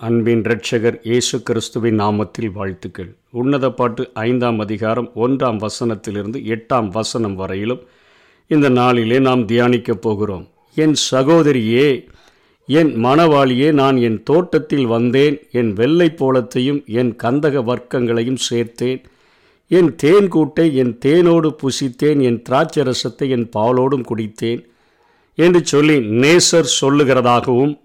அன்பின் இரட்சகர் இயேசு கிறிஸ்துவின் நாமத்தில் வாழ்த்துக்கள். உன்னத பாட்டு ஐந்தாம் அதிகாரம் ஒன்றாம் வசனத்திலிருந்து எட்டாம் வசனம் வரையிலும் இந்த நாளிலே நாம் தியானிக்கப் போகிறோம். என் சகோதரியே என் மணவாளியே நான் என் தோட்டத்தில் வந்தேன். என் வெள்ளை போலத்தையும் என் கந்தக வர்க்கங்களையும் சேர்த்தேன். என் தேன் கூட்டை என் தேனோடு புசித்தேன். என் திராட்சரசத்தை என் பாலோடும் குடித்தேன். என்று சொல்லி நேசர் சொல்லுகிறதாகவும்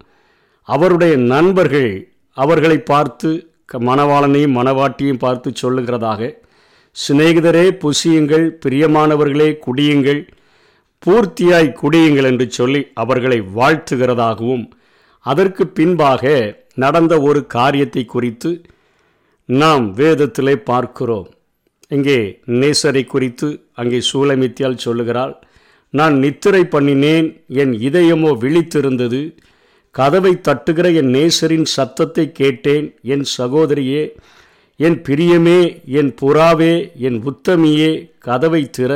அவருடைய நண்பர்கள் அவர்களை பார்த்து க- மணவாளனையும் மணவாட்டியும் பார்த்து சொல்லுகிறதாக சிநேகிதரே புசியுங்கள் பிரியமானவர்களே குடியுங்கள் பூர்த்தியாய் குடியுங்கள் என்று சொல்லி அவர்களை வாழ்த்துகிறதாகவும் அதற்கு பின்பாக நடந்த ஒரு காரியத்தை குறித்து நாம் வேதத்திலே பார்க்கிறோம். இங்கே நேசரை குறித்து அங்கே சூலமித்தியால் சொல்லுகிறாள் நான் நித்திரை பண்ணினேன் என் இதயமோ விழித்திருந்தது கதவை தட்டுகிற என் நேசரின் சத்தத்தை கேட்டேன். என் சகோதரியே என் பிரியமே என் புறாவே என் உத்தமியே கதவை திற.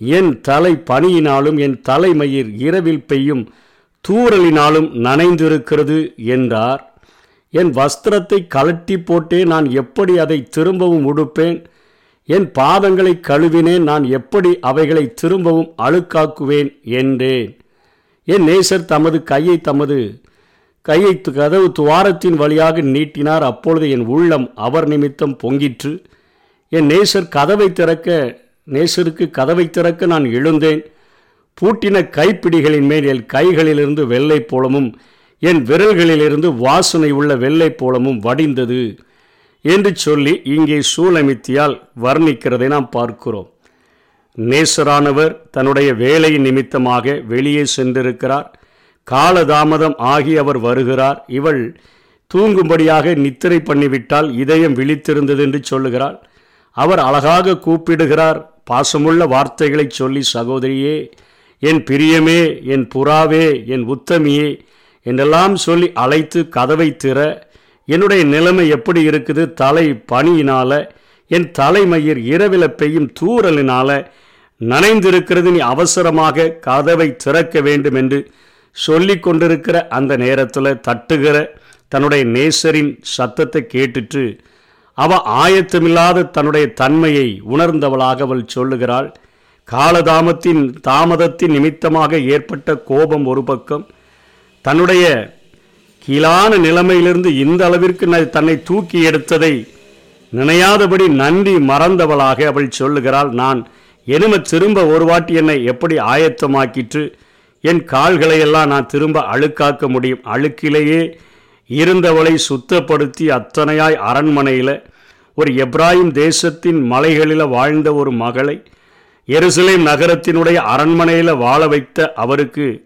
என் தலை பனியினாலும் என் தலைமயிர் இரவில் பெய்யும் தூறலினாலும் நனைந்திருக்கிறது என்றார். என் வஸ்திரத்தை கலட்டி போட்டே நான் எப்படி அதை திரும்பவும் உடுப்பேன்? என் பாதங்களை கழுவினேன் நான் எப்படி அவைகளை திரும்பவும் அழுக்காக்குவேன் என்றேன். என் நேசர் தமது கையை தமது கையை து- கதவு துவாரத்தின் வழியாக நீட்டினார். அப்பொழுது என் உள்ளம் அவர் நிமித்தம் பொங்கிற்று. என் நேசர் கதவை திறக்க நேசருக்கு கதவை திறக்க நான் எழுந்தேன். பூட்டின கைப்பிடிகளின் மேல் என் கைகளிலிருந்து வெள்ளை போலமும் என் விரல்களிலிருந்து வாசனை உள்ள வெள்ளை போலமும் வடிந்தது. என்று சொல்லி இங்கே சூலமித்தியால் வர்ணிக்கிறதை நாம் பார்க்கிறோம். நேசரானவர் தன்னுடைய வேலை நிமித்தமாக வெளியே சென்றிருக்கிறார். காலதாமதம் ஆகி அவர் வருகிறார். இவள் தூங்கும்படியாக நித்திரை பண்ணிவிட்டால் இதயம் விழித்திருந்தது என்று சொல்லுகிறாள். அவர் அழகாக கூப்பிடுகிறார். பாசமுள்ள வார்த்தைகளை சொல்லி சகோதரியே என் பிரியமே என் புறாவே என் உத்தமியே என்றெல்லாம் சொல்லி அழைத்து கதவை திற என்னுடைய நிலைமை எப்படி இருக்குது? தலை பனியினால என் தலைமயிர் இரவில பெய்யும் தூறலினால நனைந்திருக்கிறது. நீ அவசரமாக கதவை திறக்க வேண்டும் என்று சொல்லிக் கொண்டிருக்கிற அந்த நேரத்தில் தட்டுகிற தன்னுடைய நேசரின் சத்தத்தை கேட்டுட்டு அவ ஆயத்தமில்லாத தன்னுடைய தன்மையை உணர்ந்தவளாக அவள் சொல்லுகிறாள். காலதாமத்தின் தாமதத்தின் நிமித்தமாக ஏற்பட்ட கோபம் ஒரு பக்கம். தன்னுடைய கீழான நிலைமையிலிருந்து இந்த அளவிற்கு தன்னை தூக்கி எடுத்ததை நினையாதபடி நன்றி மறந்தவளாக அவள் சொல்லுகிறாள். நான் எனும திரும்ப ஒரு வாட்டி என்னை எப்படி ஆயத்தமாக்கிற்று? என் கால்களையெல்லாம் நான் திரும்ப அழுக்காக்க முடியும். அழுக்கிலேயே இருந்தவளை சுத்தப்படுத்தி அத்தனையாய் அரண்மனையில் ஒரு எப்ராஹிம் தேசத்தின் மலைகளில் வாழ்ந்த ஒரு மகளை எருசலேம் நகரத்தினுடைய அரண்மனையில் வாழ வைத்த அவருக்கு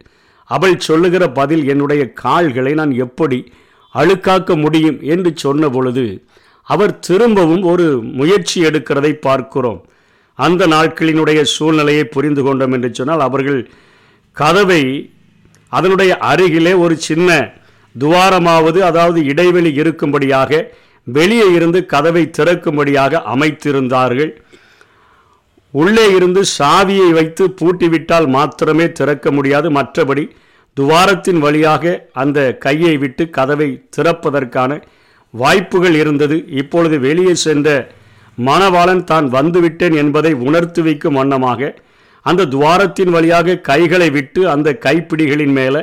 அவள் சொல்லுகிற பதில் என்னுடைய கால்களை நான் எப்படி அழுக்காக்க முடியும்? என்று சொன்ன பொழுது அவர் திரும்பவும் ஒரு முயற்சி எடுக்கிறதை பார்க்கிறோம். அந்த நாட்களினுடைய சூழ்நிலையை புரிந்து கொண்டோம் என்று சொன்னால் அவர்கள் கதவை அதனுடைய அருகிலே ஒரு சின்ன துவாரமாவது அதாவது இடைவெளி இருக்கும்படியாக வெளியே இருந்து கதவை திறக்கும்படியாக அமைத்திருந்தார்கள். உள்ளே இருந்து சாவியை வைத்து பூட்டிவிட்டால் மாத்திரமே திறக்க முடியாது. மற்றபடி துவாரத்தின் வழியாக அந்த கையை விட்டு கதவை திறப்பதற்கான வாய்ப்புகள் இருந்தது. இப்பொழுது வெளியே சென்ற மணவாளன் தான் வந்துவிட்டேன் என்பதை உணர்த்து வைக்கும் வண்ணமாக அந்த துவாரத்தின் வழியாக கைகளை விட்டு அந்த கைப்பிடிகளின் மேலே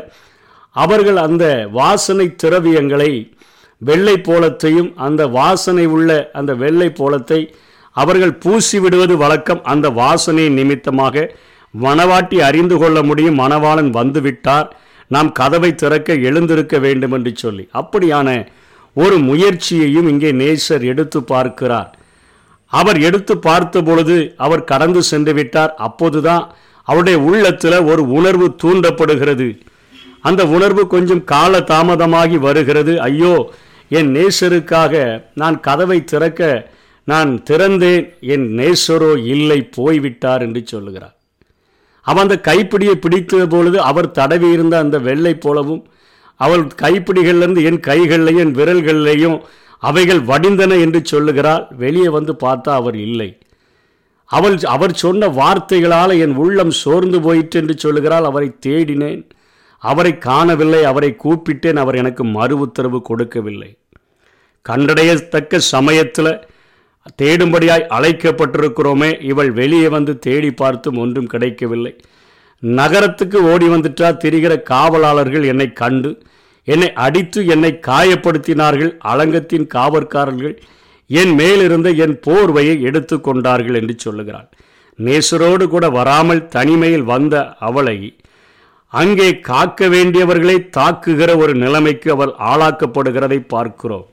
அவர்கள் அந்த வாசனை திரவியங்களை வெள்ளை போலத்தையும் அந்த வாசனை உள்ள அந்த வெள்ளை போலத்தை அவர்கள் பூசி விடுவது வழக்கம். அந்த வாசனை நிமித்தமாக மணவாட்டி அறிந்து கொள்ள முடியும் மணவாளன் வந்துவிட்டார் நாம் கதவை திறக்க எழுந்திருக்க வேண்டும் என்று சொல்லி. அப்படியான ஒரு முயற்சியையும் இங்கே நேசர் எடுத்து பார்க்கிறார். அவர் எடுத்து பார்த்த பொழுது அவர் கடந்து சென்று விட்டார். அப்போதுதான் அவருடைய உள்ளத்தில் ஒரு உணர்வு தூண்டப்படுகிறது. அந்த உணர்வு கொஞ்சம் கால தாமதமாகி வருகிறது. ஐயோ என் நேசருக்காக நான் கதவை திறக்க நான் திறந்தேன். என் நேசரோ இல்லை போய்விட்டார் என்று சொல்லுகிறார். அவன் அந்த கைப்பிடியை பிடித்த பொழுது அவர் தடவி இருந்த அந்த வெள்ளை போலவும் அவள் கைப்பிடிகள்லேருந்து என் கைகளிலையும் என் விரல்கள்லையும் அவைகள் வடிந்தன என்று சொல்லுகிறாள். வெளியே வந்து பார்த்தா அவர் இல்லை. அவள் அவர் சொன்ன வார்த்தைகளால் என் உள்ளம் சோர்ந்து போயிற்று என்று சொல்லுகிறாள். அவரை தேடினேன். அவரை காணவில்லை. அவரை கூப்பிட்டேன். அவர் எனக்கு மறு உத்தரவு கொடுக்கவில்லை. கண்டடையத்தக்க சமயத்தில் தேடும்படியாய் அழைக்கப்பட்டிருக்கிறோமே. இவள் வெளியே வந்து தேடி பார்த்தும் ஒன்றும் கிடைக்கவில்லை. நகரத்துக்கு ஓடி வந்துட்டா திரிகிற காவலாளர்கள் என்னை கண்டு என்னை அடித்து என்னை காயப்படுத்தினார்கள் அலங்கத்தின் காவற்காரர்கள். என் மேலிருந்த என் போர்வையை எடுத்து கொண்டார்கள் என்று சொல்லுகிறாள். நேசரோடு கூட வராமல் தனிமையில் வந்த அவளை அங்கே காக்க வேண்டியவர்களை தாக்குகிற ஒரு நிலைமைக்கு அவள் ஆளாக்கப்படுகிறதை பார்க்கிறோம்.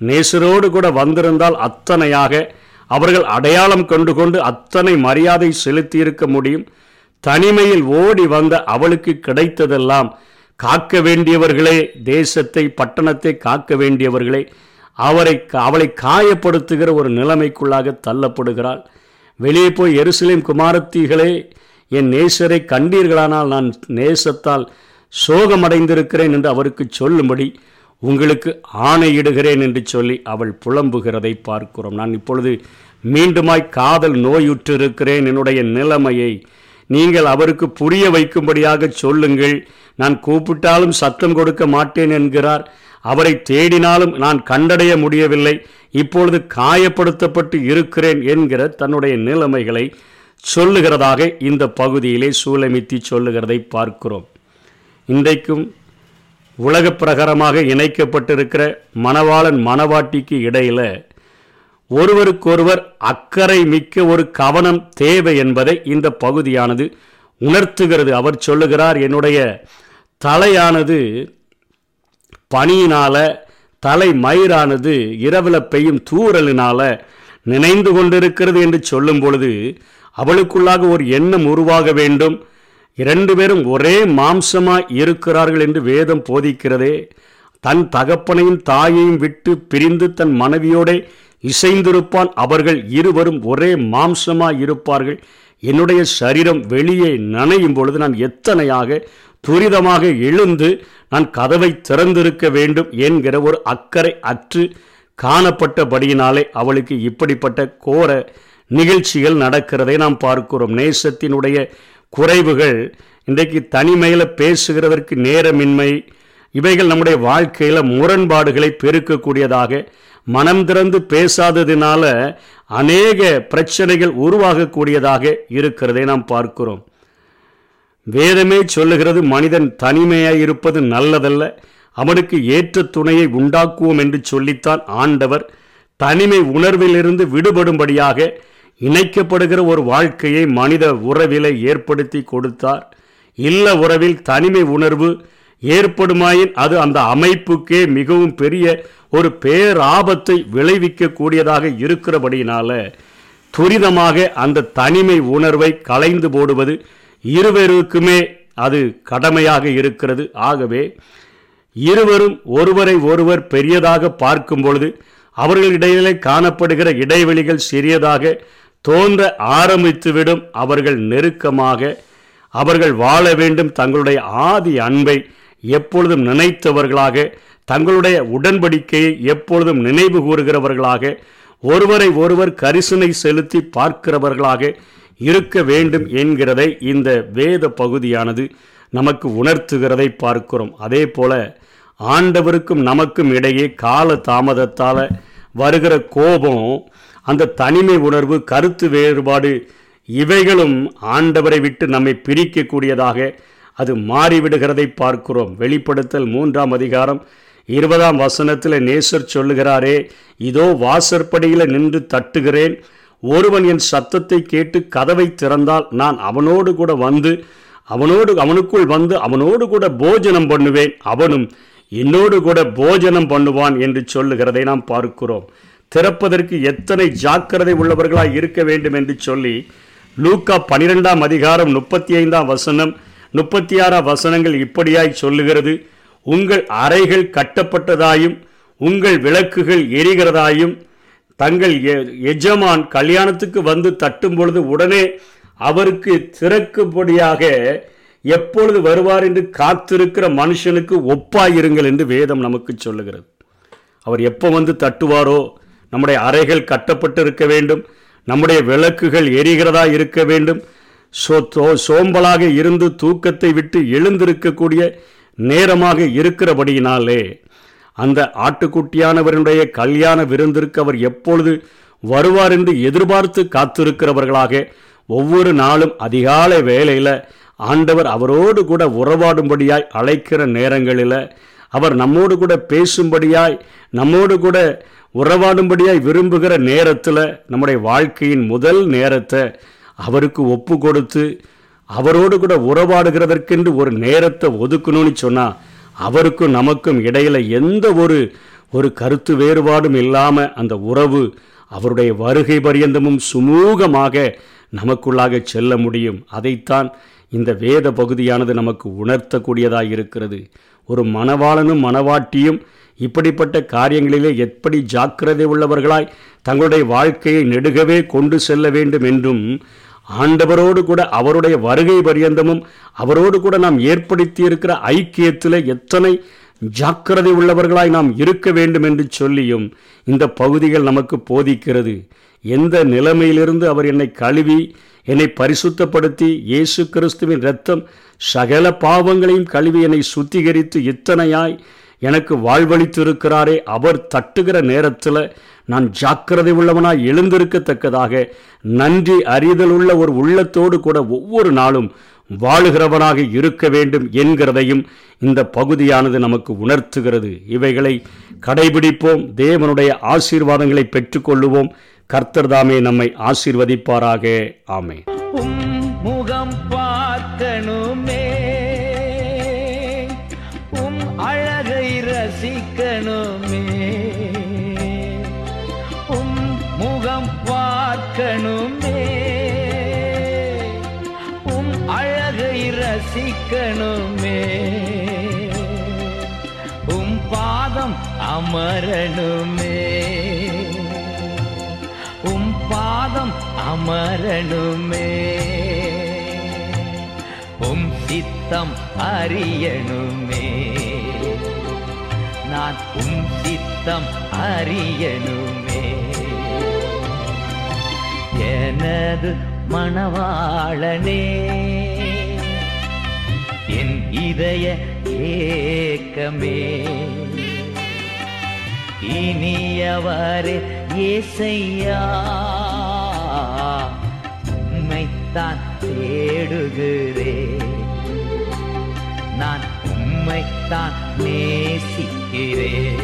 நேசரோடு கூட வந்திருந்தால் அத்தனையாக அவர்கள் அடையாளம் கண்டு கொண்டு அத்தனை மரியாதை செலுத்தியிருக்க முடியும். தனிமையில் ஓடி வந்த அவளுக்கு கிடைத்ததெல்லாம் காக்க வேண்டியவர்களே தேசத்தை பட்டணத்தை காக்க வேண்டியவர்களே அவரை அவளை காயப்படுத்துகிற ஒரு நிலைமைக்குள்ளாக தள்ளப்படுகிறாள். வெளியே போய் எருசலேம் குமாரத்திகளே என் நேசரை கண்டீர்களானால் நான் நேசத்தால் சோகமடைந்திருக்கிறேன் என்று அவருக்கு சொல்லும்படி உங்களுக்கு ஆணையிடுகிறேன் என்று சொல்லி அவள் புலம்புகிறதை பார்க்கிறோம். நான் இப்பொழுது மீண்டுமாய் காதல் நோயுற்றிருக்கிறேன். என்னுடைய நிலைமையை நீங்கள் அவருக்கு புரிய வைக்கும்படியாக சொல்லுங்கள். நான் கூப்பிட்டாலும் சத்தம் கொடுக்க மாட்டேன் என்கிறார். அவரை தேடினாலும் நான் கண்டடைய முடியவில்லை. இப்பொழுது காயப்படுத்தப்பட்டு இருக்கிறேன் என்கிற தன்னுடைய நிலைமைகளை சொல்லுகிறதாக இந்த பகுதியிலே சூலமித்தி சொல்லுகிறதை பார்க்கிறோம். இன்றைக்கும் உலக பிரகாரமாக இணைக்கப்பட்டிருக்கிற மணவாளன் மணவாட்டிக்கு இடையில் ஒருவருக்கொருவர் அக்கறை மிக்க ஒரு கவனம் தேவை என்பதை இந்த பகுதியானது. உணர்த்துகிறது. அவர் சொல்லுகிறார் என்னுடைய தலையானது பனியினால தலை மயிரானது இரவில் பெய்யும் தூரலினால நினைந்து கொண்டிருக்கிறது என்று சொல்லும் பொழுது அவளுக்குள்ளாக ஒரு எண்ணம் உருவாக வேண்டும். இரண்டு பேரும் ஒரே மாம்சமாக இருக்கிறார்கள் என்று வேதம் போதிக்கிறதே. தன் தகப்பனையும் தாயையும் விட்டு பிரிந்து தன் மனைவியோட இசைந்திருப்பான். அவர்கள் இருவரும் ஒரே மாம்சமாக இருப்பார்கள். என்னுடைய சரீரம் வெளியே நனையும் பொழுது நான் எத்தனையாக துரிதமாக எழுந்து நான் கதவை திறந்திருக்க வேண்டும் என்கிற ஒரு அக்கறை அற்று காணப்பட்டபடியினாலே அவளுக்கு இப்படிப்பட்ட கோர நிகழ்ச்சிகள் நடக்கிறதை நாம் பார்க்கிறோம். நேசத்தினுடைய குறைவுகள் இன்றைக்கு தனிமையில் பேசுகிறதற்கு நேரமின்மை இவைகள் நம்முடைய வாழ்க்கையில் முரண்பாடுகளை பெருக்கக்கூடியதாக மனம் திறந்து பேசாததினால அநேக பிரச்சனைகள் உருவாகக்கூடியதாக இருக்கிறதை நாம் பார்க்கிறோம். வேதமே சொல்லுகிறது மனிதன் தனிமையாக இருப்பது நல்லதல்ல அவனுக்கு ஏற்ற துணையை உண்டாக்குவோம் என்று சொல்லித்தான் ஆண்டவர் தனிமை உணர்விலிருந்து விடுபடும்படியாக இணைக்கப்படுகிற ஒரு வாழ்க்கையை மனித உறவிலை ஏற்படுத்தி கொடுத்தார். இல்ல உறவில் தனிமை உணர்வு ஏற்படுமாயின் அது அந்த அமைப்புக்கே மிகவும் பெரிய ஒரு பேராபத்தை விளைவிக்கக்கூடியதாக இருக்கிறபடியினால துரிதமாக அந்த தனிமை உணர்வை களைந்து போடுவது இருவருக்குமே அது கடமையாக இருக்கிறது. ஆகவே இருவரும் ஒருவரை ஒருவர் பெரியதாக பார்க்கும் பொழுது அவர்களிடையிலே காணப்படுகிற இடைவெளிகள் சிறியதாக தோன்ற ஆரம்பித்துவிடும் அவர்கள் நெருக்கமாக அவர்கள் வாழ வேண்டும். தங்களுடைய ஆதி அன்பை எப்பொழுதும் நினைத்தவர்களாக தங்களுடைய உடன்படிக்கையை எப்பொழுதும் நினைவு கூறுகிறவர்களாக ஒருவரை ஒருவர் கரிசனை செலுத்தி பார்க்கிறவர்களாக இருக்க வேண்டும் என்கிறதை இந்த வேத பகுதியானது நமக்கு உணர்த்துகிறதை பார்க்கிறோம். அதே போல ஆண்டவருக்கும் நமக்கும் இடையே கால தாமதத்தால் வருகிற கோபம் அந்த தனிமை உணர்வு கருத்து வேறுபாடு இவைகளும் ஆண்டவரை விட்டு நம்மை பிரிக்கக்கூடியதாக அது மாறிவிடுகிறதை பார்க்கிறோம். வெளிப்படுத்தல் மூன்றாம் அதிகாரம் இருபதாம் வசனத்தில் நேசர் சொல்லுகிறாரே இதோ வாசற்படியில் நின்று தட்டுகிறேன். ஒருவன் என் சத்தத்தை கேட்டு கதவை திறந்தால் நான் அவனோடு கூட வந்து அவனோடு அவனுக்குள் வந்து அவனோடு கூட போஜனம் பண்ணுவேன். அவனும் என்னோடு கூட போஜனம் பண்ணுவான் என்று சொல்லுகிறதை நாம் பார்க்கிறோம். திறப்பதற்கு எத்தனை ஜாக்கிரதை உள்ளவர்களாய் இருக்க வேண்டும் என்று சொல்லி லூக்கா பனிரெண்டாம் அதிகாரம் முப்பத்தி ஐந்தாம் வசனம் முப்பத்தி ஆறாம் வசனங்கள் இப்படியாய் சொல்லுகிறது. உங்கள் அறைகள் கட்டப்பட்டதாயும் உங்கள் விளக்குகள் எரிகிறதாயும் தங்கள் எஜமான் கல்யாணத்துக்கு வந்து தட்டும் பொழுது உடனே அவருக்கு திறக்கும்படியாக எப்பொழுது வருவார் என்று காத்திருக்கிற மனுஷனுக்கு ஒப்பாயிருங்கள் என்று வேதம் நமக்கு சொல்லுகிறது. அவர் எப்போ வந்து தட்டுவாரோ நம்முடைய அறைகள் கட்டப்பட்டு இருக்க வேண்டும் நம்முடைய விளக்குகள் எரிகிறதா இருக்க வேண்டும் சோ சோம்பலாக இருந்து தூக்கத்தை விட்டு எழுந்திருக்கக்கூடிய நேரமாக இருக்கிறபடியினாலே அந்த ஆட்டுக்குட்டியானவருடைய கல்யாண விருந்திற்கு அவர் எப்பொழுது வருவார் என்று எதிர்பார்த்து காத்திருக்கிறவர்களாக ஒவ்வொரு நாளும் அதிகாலை வேளையில் ஆண்டவர் அவரோடு கூட உறவாடும்படியாய் அழைக்கிற நேரங்களில் அவர் நம்மோடு கூட பேசும்படியாய் நம்மோடு கூட உறவாடும்படியாய் விரும்புகிற நேரத்தில் நம்முடைய வாழ்க்கையின் முதல் நேரத்தை அவருக்கு ஒப்பு கொடுத்து அவரோடு கூட உறவாடுகிறதற்கென்று ஒரு நேரத்தை ஒதுக்கணும்னு சொன்னால் அவருக்கும் நமக்கும் இடையில் எந்த ஒரு ஒரு கருத்து வேறுபாடும் இல்லாமல் அந்த உறவு அவருடைய வருகை பரியந்தமும் சுமூகமாக நமக்குள்ளாக செல்ல முடியும். அதைத்தான் இந்த வேத பகுதியானது நமக்கு உணர்த்தக்கூடியதாக இருக்கிறது. ஒரு மணவாளனும் மணவாட்டியும் இப்படிப்பட்ட காரியங்களிலே எப்படி ஜாக்கிரதை உள்ளவர்களாய் தங்களுடைய வாழ்க்கையை நெடுகவே கொண்டு செல்ல வேண்டும் என்றும் ஆண்டவரோடு கூட அவருடைய வருகை பரியந்தமும் அவரோடு கூட நாம் ஏற்படுத்தி இருக்கிற ஐக்கியத்தில் எத்தனை ஜாக்கிரதை உள்ளவர்களாய் நாம் இருக்க வேண்டும் என்று சொல்லியும் இந்த பகுதிகள் நமக்கு போதிக்கிறது. எந்த நிலைமையிலிருந்து அவர் என்னை கழுவி என்னை பரிசுத்தப்படுத்தி இயேசு கிறிஸ்துவின் இரத்தம் சகல பாவங்களையும் கழுவி என்னை சுத்திகரித்து இத்தனையாய் எனக்கு வாழ்வழித்திருக்கிறாரே அவர் தட்டுகிற நேரத்தில் நான் ஜாக்கிரதை உள்ளவனாய் எழுந்திருக்கத்தக்கதாக நன்றி அறிதல் உள்ள ஒரு உள்ளத்தோடு கூட ஒவ்வொரு நாளும் வாழுகிறவனாக இருக்க வேண்டும் என்கிறதையும் இந்த பகுதியானது நமக்கு உணர்த்துகிறது. இவைகளை கடைபிடிப்போம் தேவனுடைய ஆசீர்வாதங்களை பெற்றுக்கொள்ளுவோம். கர்த்தர்தாமே நம்மை ஆசீர்வதிப்பாராக. ஆமே ரசிக்கணுமே உம் பாதம் அமரணுமே. உம் பாதம் அமரணுமே. உம் சித்தம் அறியணுமே. நான் உம் சித்தம் அறியணுமே. எனது மணவாளனே. இதய ஏக்கமே. இனியவாறு ஏசையா உம்மைத்தான் தேடுகிறே நான் உம்மைத்தான் நேசிக்கிறேன்.